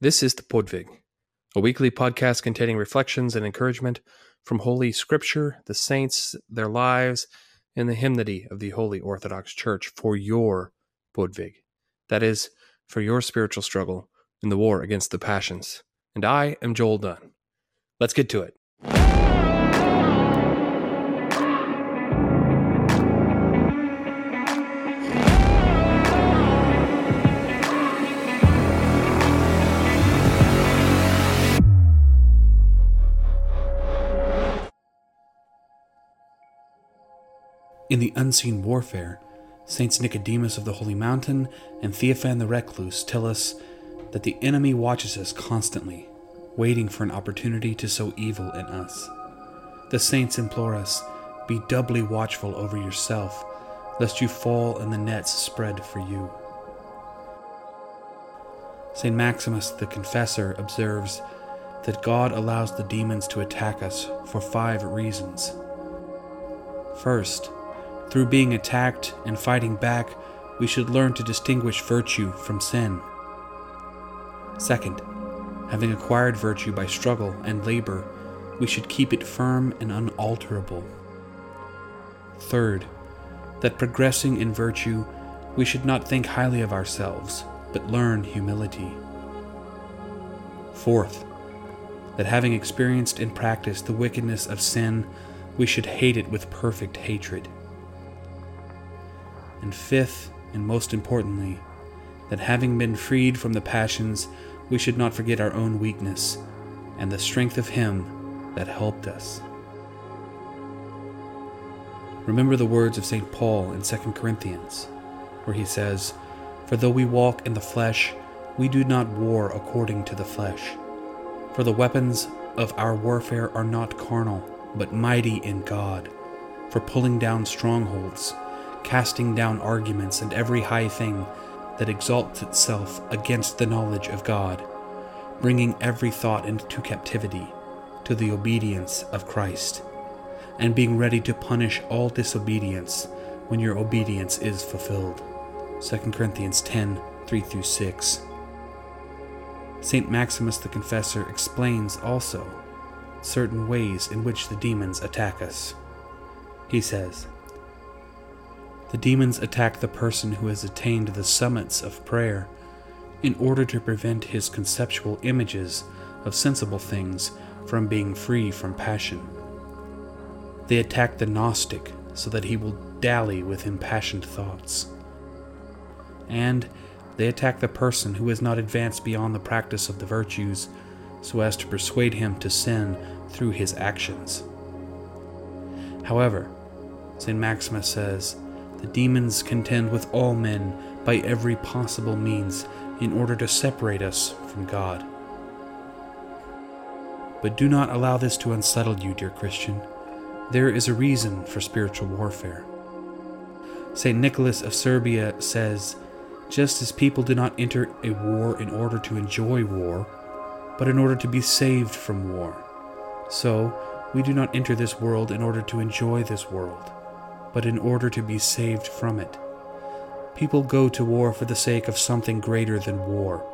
This is the Podvig, a weekly podcast containing reflections and encouragement from Holy Scripture, the saints, their lives, and the hymnody of the Holy Orthodox Church for your Podvig. That is, for your spiritual struggle in the war against the passions. And I am Joel Dunn. Let's get to it. In the unseen warfare, Saints Nicodemus of the Holy Mountain and Theophan the Recluse tell us that the enemy watches us constantly, waiting for an opportunity to sow evil in us. The saints implore us be doubly watchful over yourself, lest you fall in the nets spread for you. St. Maximus the Confessor observes that God allows the demons to attack us for five reasons. First, through being attacked and fighting back, we should learn to distinguish virtue from sin. Second, having acquired virtue by struggle and labor, we should keep it firm and unalterable. Third, that progressing in virtue, we should not think highly of ourselves, but learn humility. Fourth, that having experienced in practice the wickedness of sin, we should hate it with perfect hatred. And fifth, and most importantly, that having been freed from the passions, we should not forget our own weakness and the strength of Him that helped us. Remember the words of St. Paul in 2 Corinthians, where he says, For though we walk in the flesh, we do not war according to the flesh. For the weapons of our warfare are not carnal, but mighty in God, for pulling down strongholds casting down arguments and every high thing that exalts itself against the knowledge of God, bringing every thought into captivity to the obedience of Christ, and being ready to punish all disobedience when your obedience is fulfilled. 2 Corinthians 10 3 through 6. St. Maximus the Confessor explains also certain ways in which the demons attack us. He says, the demons attack the person who has attained the summits of prayer in order to prevent his conceptual images of sensible things from being free from passion. They attack the Gnostic so that he will dally with impassioned thoughts. And they attack the person who has not advanced beyond the practice of the virtues so as to persuade him to sin through his actions. However, St. Maximus says, the demons contend with all men by every possible means in order to separate us from God. But do not allow this to unsettle you, dear Christian. There is a reason for spiritual warfare. St. Nicholas of Serbia says, Just as people do not enter a war in order to enjoy war, but in order to be saved from war, so we do not enter this world in order to enjoy this world but in order to be saved from it. People go to war for the sake of something greater than war.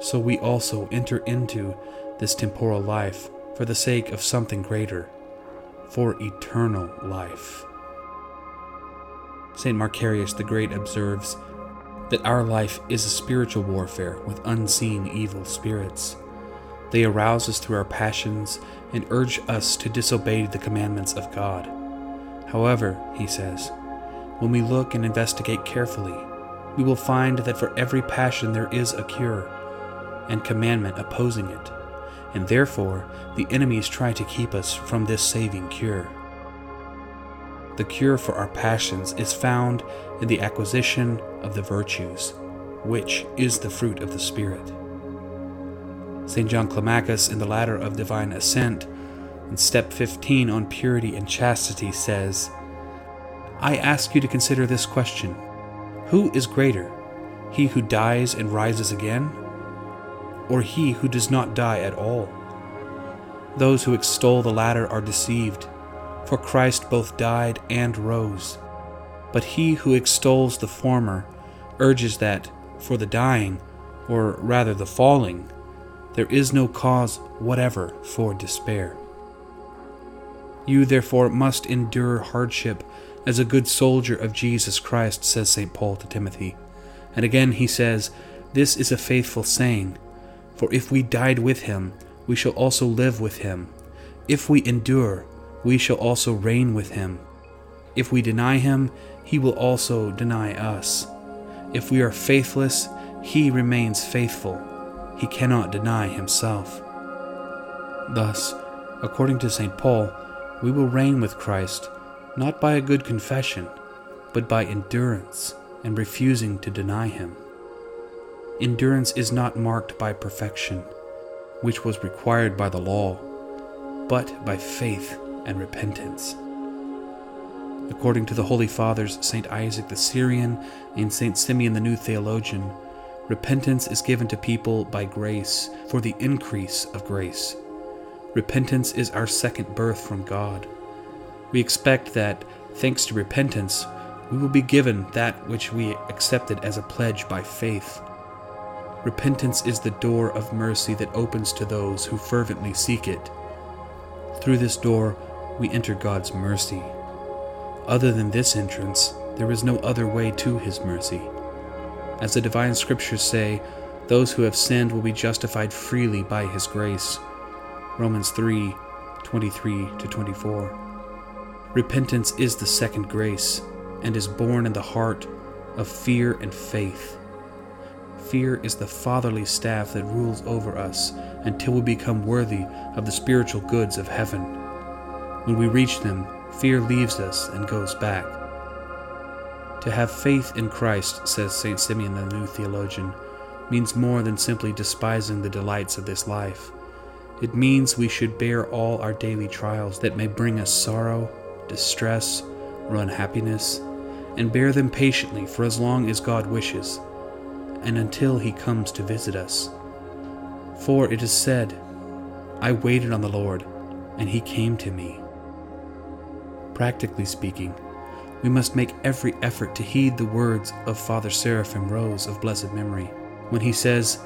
So we also enter into this temporal life for the sake of something greater, for eternal life. St. Macarius the Great observes that our life is a spiritual warfare with unseen evil spirits. They arouse us through our passions and urge us to disobey the commandments of God. However, he says, when we look and investigate carefully, we will find that for every passion there is a cure and commandment opposing it, and therefore the enemies try to keep us from this saving cure. The cure for our passions is found in the acquisition of the virtues, which is the fruit of the Spirit. St. John Climacus, in the Ladder of Divine Ascent, in step 15 on purity and chastity says, I ask you to consider this question Who is greater, he who dies and rises again, or he who does not die at all? Those who extol the latter are deceived, for Christ both died and rose. But he who extols the former urges that, for the dying, or rather the falling, there is no cause whatever for despair. You therefore must endure hardship as a good soldier of Jesus Christ, says St. Paul to Timothy. And again he says, This is a faithful saying, for if we died with him, we shall also live with him. If we endure, we shall also reign with him. If we deny him, he will also deny us. If we are faithless, he remains faithful. He cannot deny himself. Thus, according to St. Paul, we will reign with Christ not by a good confession, but by endurance and refusing to deny him. Endurance is not marked by perfection, which was required by the law, but by faith and repentance. According to the Holy Fathers, St. Isaac the Syrian and St. Simeon the New Theologian, repentance is given to people by grace for the increase of grace. Repentance is our second birth from God. We expect that, thanks to repentance, we will be given that which we accepted as a pledge by faith. Repentance is the door of mercy that opens to those who fervently seek it. Through this door, we enter God's mercy. Other than this entrance, there is no other way to His mercy. As the divine scriptures say, those who have sinned will be justified freely by His grace. Romans 3 23 24. Repentance is the second grace and is born in the heart of fear and faith. Fear is the fatherly staff that rules over us until we become worthy of the spiritual goods of heaven. When we reach them, fear leaves us and goes back. To have faith in Christ, says St. Simeon the New Theologian, means more than simply despising the delights of this life. It means we should bear all our daily trials that may bring us sorrow, distress, or unhappiness, and bear them patiently for as long as God wishes, and until He comes to visit us. For it is said, I waited on the Lord, and He came to me. Practically speaking, we must make every effort to heed the words of Father Seraphim Rose of blessed memory when he says,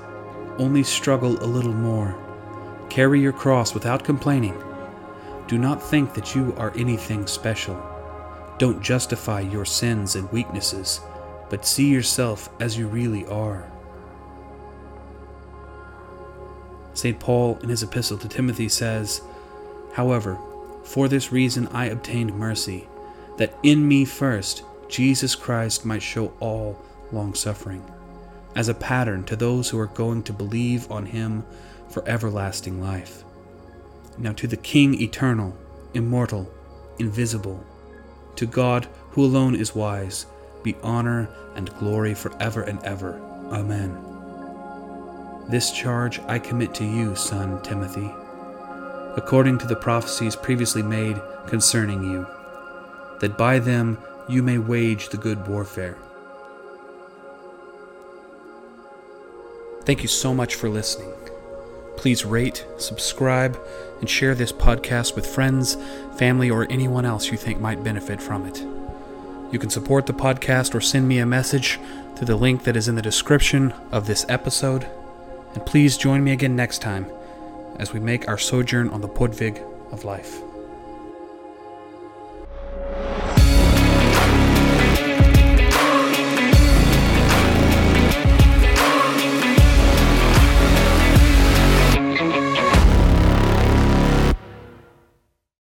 Only struggle a little more. Carry your cross without complaining. Do not think that you are anything special. Don't justify your sins and weaknesses, but see yourself as you really are. St. Paul, in his epistle to Timothy, says, However, for this reason I obtained mercy, that in me first Jesus Christ might show all longsuffering, as a pattern to those who are going to believe on him for everlasting life. Now to the King eternal, immortal, invisible, to God who alone is wise, be honor and glory forever and ever. Amen. This charge I commit to you, son Timothy, according to the prophecies previously made concerning you, that by them you may wage the good warfare. Thank you so much for listening. Please rate, subscribe, and share this podcast with friends, family, or anyone else you think might benefit from it. You can support the podcast or send me a message through the link that is in the description of this episode. And please join me again next time as we make our sojourn on the Podvig of life.